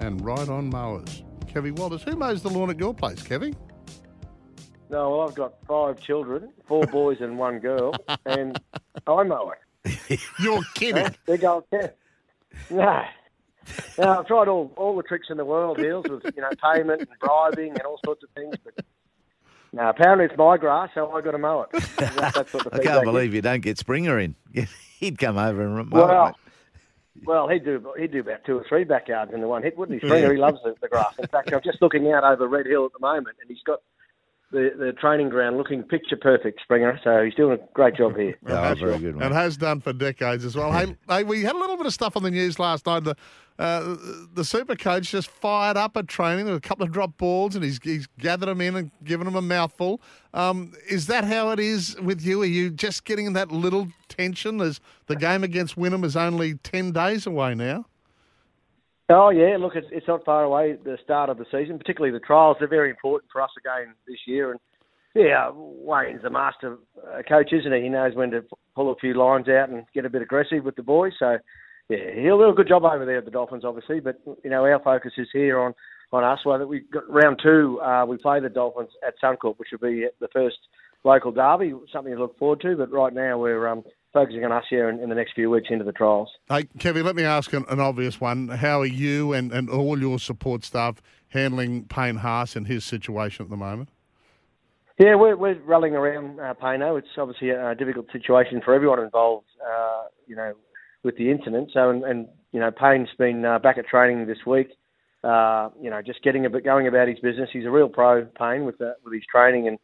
And right on mowers. Kevy Walters. Who mows the lawn at your place, Kevy? No, well, I've got five children, four boys and one girl, and I mow it. You're kidding. Old cat. No. No, I've tried all, all the tricks in the world, deals with you know payment and bribing and all sorts of things, but no, apparently it's my grass, so I've got to mow it. That's, that's what the I can't is. believe you don't get Springer in. He'd come over and mow Well, it. Well, he'd do he'd do about two or three backyards in the one hit, wouldn't he? Springer, he loves the, the grass. In fact, I'm just looking out over Red Hill at the moment, and he's got the, the training ground looking picture perfect, Springer. So he's doing a great job here. mate. Oh, very good And has done for decades as well. hey, hey, we had a little bit of stuff on the news last night. The uh, the super coach just fired up at training. There were a couple of drop balls, and he's, he's gathered them in and given them a mouthful. Um, is that how it is with you? Are you just getting that little tension as the game against Wynnum is only 10 days away now? Oh yeah, look, it's, it's not far away. The start of the season, particularly the trials, they're very important for us again this year. And yeah, Wayne's the master uh, coach, isn't he? He knows when to pull a few lines out and get a bit aggressive with the boys. So yeah, he'll do a good job over there at the Dolphins, obviously. But you know, our focus is here on on us. Well, we got round two. Uh, we play the Dolphins at Suncorp, which will be the first local derby, something to look forward to. But right now, we're um, focusing on us here in, in the next few weeks into the trials. Hey, Kevin, let me ask an, an obvious one. How are you and, and all your support staff handling Payne Haas and his situation at the moment? Yeah, we're, we're rallying around uh, Pano. It's obviously a, a difficult situation for everyone involved, uh, you know, with the incident. So, and, and you know, Payne's been uh, back at training this week. Uh, you know, just getting a bit going about his business. He's a real pro, Payne, with the, with his training and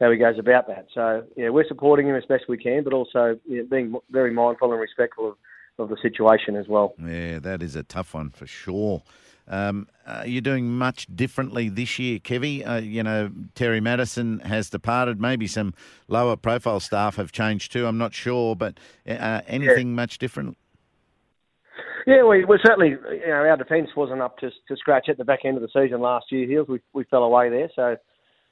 how he goes about that. So, yeah, we're supporting him as best we can, but also know, being very mindful and respectful of, of the situation as well. Yeah, that is a tough one for sure. Um, are you doing much differently this year, Kevy? Uh, you know, Terry Matterson has departed. Maybe some lower profile staff have changed too. I'm not sure, but uh, anything much different? Yeah, we, we certainly, you know, our defence wasn't up to, to scratch at the back end of the season last year. Heels, we, we fell away there. So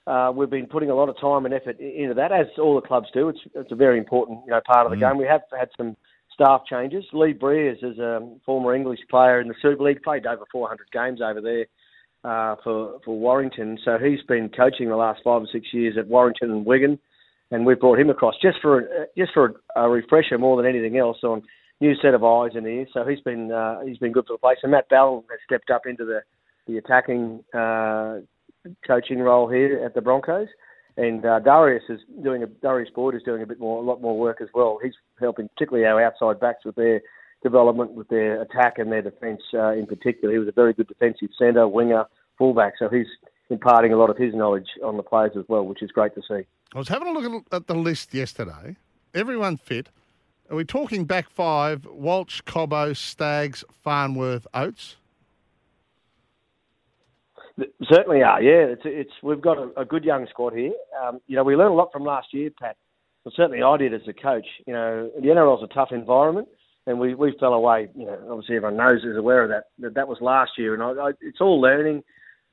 uh, we've been putting a lot of time and effort into that, as all the clubs do. It's it's a very important, you know, part of the game. We have had some staff changes. Lee Briers is a former English player in the Super League, played over 400 games over there uh, for for Warrington. So he's been coaching the last five or six years at Warrington and Wigan, and we've brought him across just for uh, just for a refresher more than anything else on new set of eyes and ears. So he's been uh, he's been good for the place. And Matt Bell has stepped up into the the attacking uh, coaching role here at the Broncos. And uh, Darius is doing a Darius Boyd is doing a bit more, a lot more work as well. He's helping particularly our outside backs with their development, with their attack and their defence uh, in particular. He was a very good defensive centre, winger, fullback. So he's imparting a lot of his knowledge on the players as well, which is great to see. I was having a look at- the list yesterday. Everyone fit. Are we talking back five? Walsh, Cobbo, Staggs, Farnworth, Oates. Certainly are. Yeah, it's it's we've got a, a good young squad here. Um, you know, we learned a lot from last year, Pat. Well, certainly I did as a coach. You know, the NRL's a tough environment, and we, we fell away. You know, obviously everyone knows is aware of that. That, that was last year, and I, I, it's all learning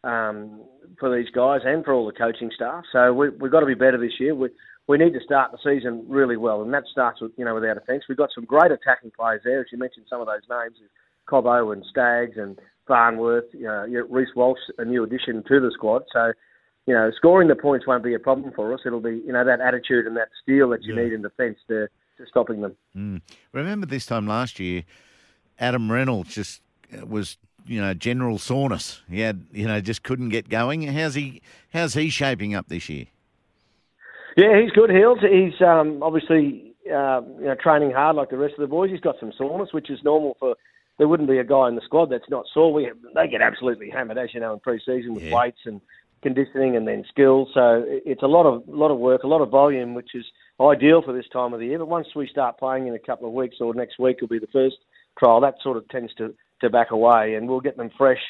um, for these guys and for all the coaching staff. So we, we've got to be better this year. We we need to start the season really well, and that starts with you know with our defence. We've got some great attacking players there, as you mentioned some of those names, Cobbo and Staggs and Farnworth. You know, Reece Walsh, a new addition to the squad. So you know, scoring the points won't be a problem for us. It'll be, you know, that attitude and that steel that you need in defence to, to stopping them. Mm. Remember this time last year, Adam Reynolds just uh, was, you know, general soreness. He had, you know, just couldn't get going. How's he? How's he shaping up this year? Yeah, he's good, Hills. He's um, obviously uh, you know training hard like the rest of the boys. He's got some soreness, which is normal for. There wouldn't be a guy in the squad that's not sore. We they get absolutely hammered, as you know, in pre-season with Yeah. weights and conditioning and then skills. So it's a lot of lot of work, a lot of volume, which is ideal for this time of the year. But once we start playing in a couple of weeks or next week will be the first trial, that sort of tends to, to back away, and we'll get them fresh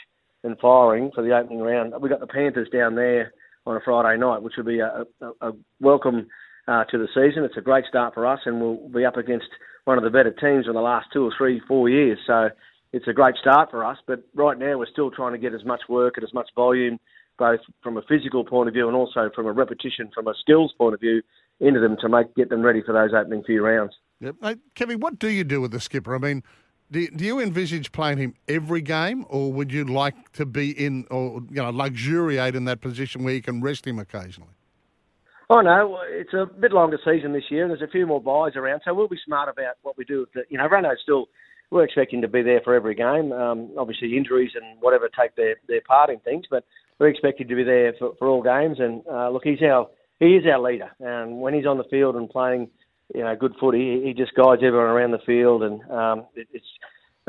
and firing for the opening round. We've got the Panthers down there on a Friday night, which will be a, a, a welcome uh, to the season. It's a great start for us, and we'll be up against one of the better teams in the last two or three, four years. So it's a great start for us. But right now, we're still trying to get as much work and as much volume, both from a physical point of view and also from a repetition, from a skills point of view, into them to make get them ready for those opening few rounds. Yep. Hey, Kevin, what do you do with the skipper? I mean, do, do you envisage playing him every game, or would you like to be in, or you know, luxuriate in that position where you can rest him occasionally? Oh no, it's a bit longer season this year, and there's a few more byes around, so we'll be smart about what we do. With the, you know, Reynolds still we're expecting to be there for every game. Um, obviously, injuries and whatever take their, their part in things, but we're expected to be there for, for all games. And uh, look, he's our he is our leader, and when he's on the field and playing, you know, good footy, he, he just guides everyone around the field, and um, it, it's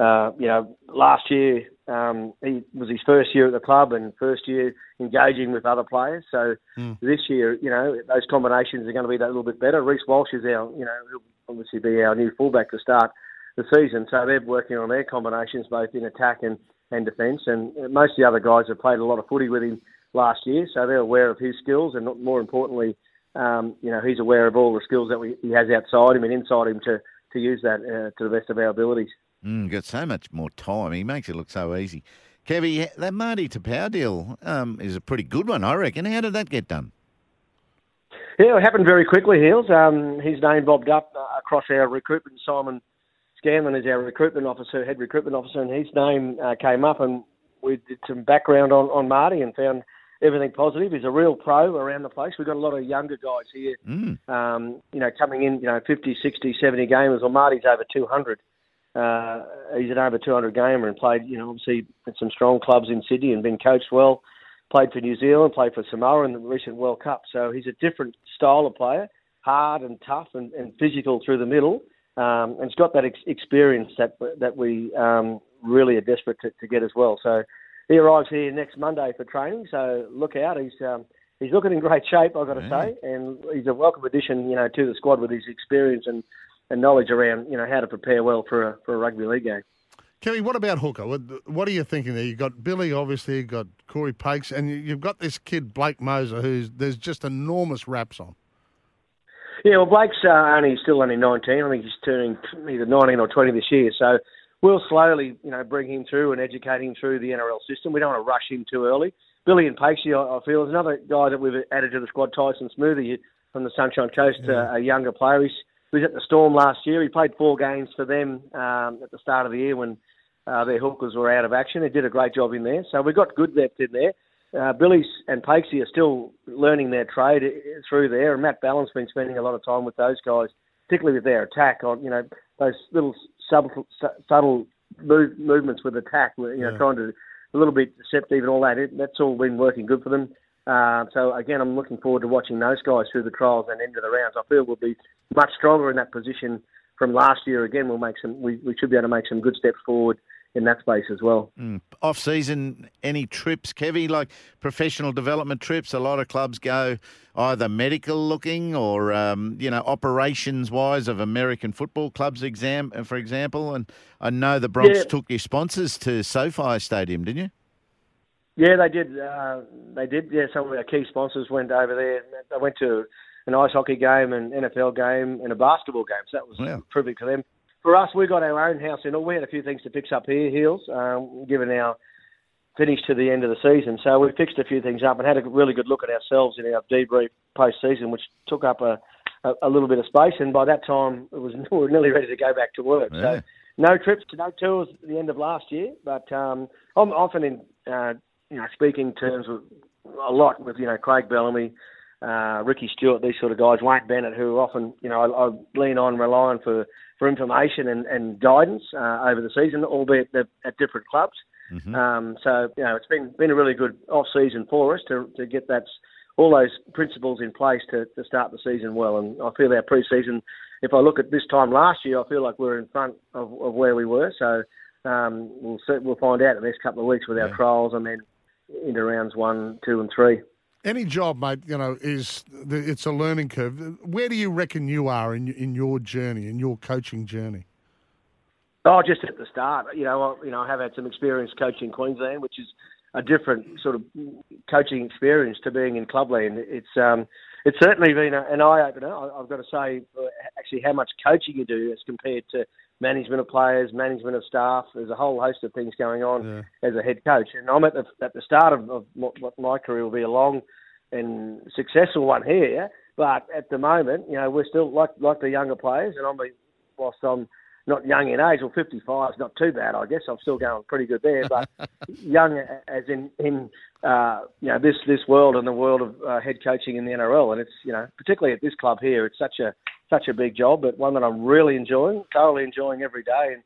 uh, you know, last year um, he was his first year at the club and first year engaging with other players. So mm. this year, you know, those combinations are going to be that little bit better. Reece Walsh is our, you know, he'll obviously be our new fullback to start the season. So they're working on their combinations both in attack and, and defence. And most of the other guys have played a lot of footy with him last year, so they're aware of his skills and more importantly, um, you know, he's aware of all the skills that we, he has outside him and inside him to, to use that uh, to the best of our abilities. Mm, got so much more time. He makes it look so easy. Kevy, that Marty Taupau deal um, is a pretty good one, I reckon. How did that get done? Yeah, it happened very quickly, Heels. Um, his name bobbed up uh, across our recruitment. Simon Scanlon is our recruitment officer, head recruitment officer, and his name uh, came up, and we did some background on, on Marty and found everything positive. He's a real pro around the place. We've got a lot of younger guys here, mm. um, you know, coming in, you know, 50, 60, 70 gamers. Well, Marty's over 200. Uh, he's an over 200 gamer and played, you know, obviously at some strong clubs in Sydney and been coached well. Played for New Zealand, played for Samoa in the recent World Cup. So he's a different style of player, hard and tough and, and physical through the middle. Um, and he's got that ex- experience that that we um, really are desperate to, to, get as well. So he arrives here next Monday for training. So look out. He's um, he's looking in great shape, I've got to yeah. say, and he's a welcome addition, you know, to the squad with his experience and and knowledge around you know how to prepare well for a for a rugby league game. Kelly, what about hooker? What, what are you thinking there? You've got Billy, obviously, you've got Cory Paix, and you've got this kid, Blake Mozer, who's there's just enormous raps on. Yeah, well, Blake's uh, only still only 19. I think he's turning either 19 or 20 this year. So we'll slowly, you know, bring him through and educate him through the NRL system. We don't want to rush him too early. Billy and Pakesy, I, I feel, is another guy that we've added to the squad, Tyson Smoothy from the Sunshine Coast, yeah. uh, a younger player. He's he was at the Storm last year. He played four games for them um, at the start of the year when uh, their hookers were out of action. He did a great job in there. So we've got good depth in there. Uh, Billy's and Pakesy are still learning their trade through there, and Matt Ballin's been spending a lot of time with those guys, particularly with their attack on you know those little subtle, subtle move, movements with attack, you know, yeah. trying to a little bit deceptive and all that. It, that's all been working good for them. Uh, so again, I'm looking forward to watching those guys through the trials and into the rounds. I feel we'll be much stronger in that position from last year. Again, we'll make some. We, we should be able to make some good steps forward in that space as well. Mm. Off season, any trips, Kevy, like professional development trips? A lot of clubs go either medical looking or um, you know operations wise of American football clubs. Exam, for example, and I know the Bronx yeah. took your sponsors to SoFi Stadium, didn't you? Yeah, they did. Uh, they did. Yeah, some of our key sponsors went over there. They went to an ice hockey game, an NFL game, and a basketball game. So that was yeah. terrific for them. For us, we got our own house in all. We had a few things to fix up here, Heels, um, given our finish to the end of the season. So we fixed a few things up and had a really good look at ourselves in our debrief post-season, which took up a, a, a little bit of space. And by that time, it was we were nearly ready to go back to work. Yeah. So no trips, to no tours at the end of last year. But um, I'm often in uh, you know, speaking terms with a lot with you know Craig Bellamy, uh, Ricky Stuart, these sort of guys, Wayne Bennett, who often you know I, I lean on, rely on for for information and, and guidance uh, over the season, albeit at different clubs. Mm-hmm. Um, so you know it's been been a really good off season for us to to get that all those principles in place to, to start the season well. And I feel our pre-season, if I look at this time last year, I feel like we're in front of, of where we were. So um, we'll see, we'll find out in the next couple of weeks with our yeah. trials and then into rounds one, two, and three. Any job, mate, you know, is it's a learning curve. Where do you reckon you are in in your journey, in your coaching journey? Oh, just at the start. You know, I, you know, I have had some experience coaching Queensland, which is a different sort of coaching experience to being in clubland. It's um, it's certainly been a, an eye opener. I've got to say, uh, actually, how much coaching you do as compared to management of players, management of staff. There's a whole host of things going on yeah. as a head coach, and I'm at the at the start of, of what my career will be a long and successful one here. But at the moment, you know, we're still like like the younger players, and I'm whilst I'm not young in age, or 55 is not too bad, I guess. I'm still going pretty good there, but young as in in uh, you know this this world and the world of uh, head coaching in the NRL, and it's you know particularly at this club here, it's such a such a big job, but one that I'm really enjoying, thoroughly enjoying every day, and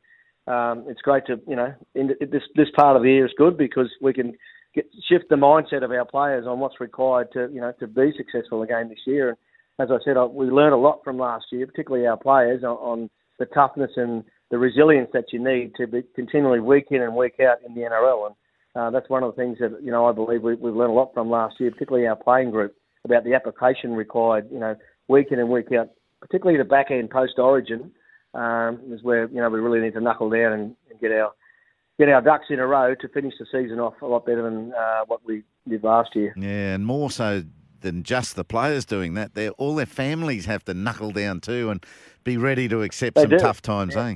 um, it's great to you know in this this part of the year is good because we can get, shift the mindset of our players on what's required to you know to be successful again this year. And as I said, I, we learned a lot from last year, particularly our players on, on the toughness and the resilience that you need to be continually week in and week out in the NRL. And uh, that's one of the things that you know I believe we, we've learned a lot from last year, particularly our playing group about the application required. You know, week in and week out, particularly the back end post Origin, um, is where you know we really need to knuckle down and, and get our get our ducks in a row to finish the season off a lot better than uh, what we did last year. Yeah, and more so than just the players doing that. They're, all their families have to knuckle down too and be ready to accept they some do. tough times, yeah. eh?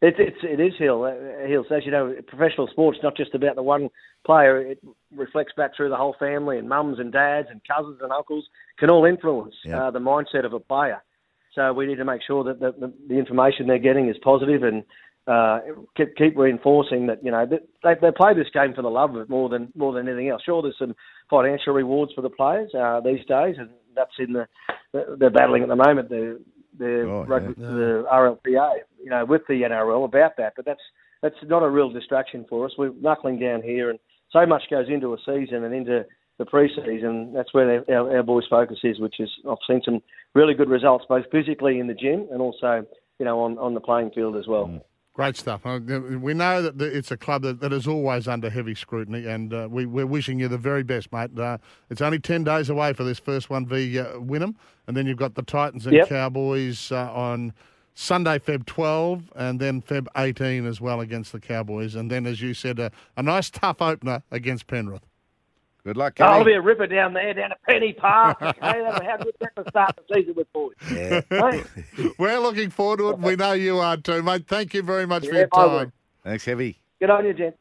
It's it's it is Hill. Uh, Hill as you know, professional sports not just about the one player. It reflects back through the whole family, and mums and dads and cousins and uncles can all influence uh, the mindset of a player. So we need to make sure that the, the, the information they're getting is positive and uh, keep, keep reinforcing that you know they they play this game for the love of it more than more than anything else. Sure, there's some financial rewards for the players uh, these days, and that's in the they're battling at the moment. The the, Oh, rugby, yeah. the RLPA, you know, with the NRL about that. But that's that's not a real distraction for us. We're knuckling down here, and so much goes into a season and into the pre-season. That's where our, our boys' focus is, which is I've seen some really good results both physically in the gym and also you know on on the playing field as well. Mm. Great stuff. Uh, We know that it's a club that, that is always under heavy scrutiny, and uh, we, we're wishing you the very best, mate. Uh, it's only 10 days away for this first one v uh, Wynnum, and then you've got the Titans and Yep. Cowboys uh, on Sunday, Feb 12, and then Feb 18 as well against the Cowboys. And then, as you said, a nice tough opener against Penrith. Good luck, Oh, it'll be a ripper down there, down at Penny Park. Okay, that'll how good that to start the season with boys. Yeah. Right? We're looking forward to it. We know you are too, mate. Thank you very much for your time. Thanks, Heavy. Good on you, Jen.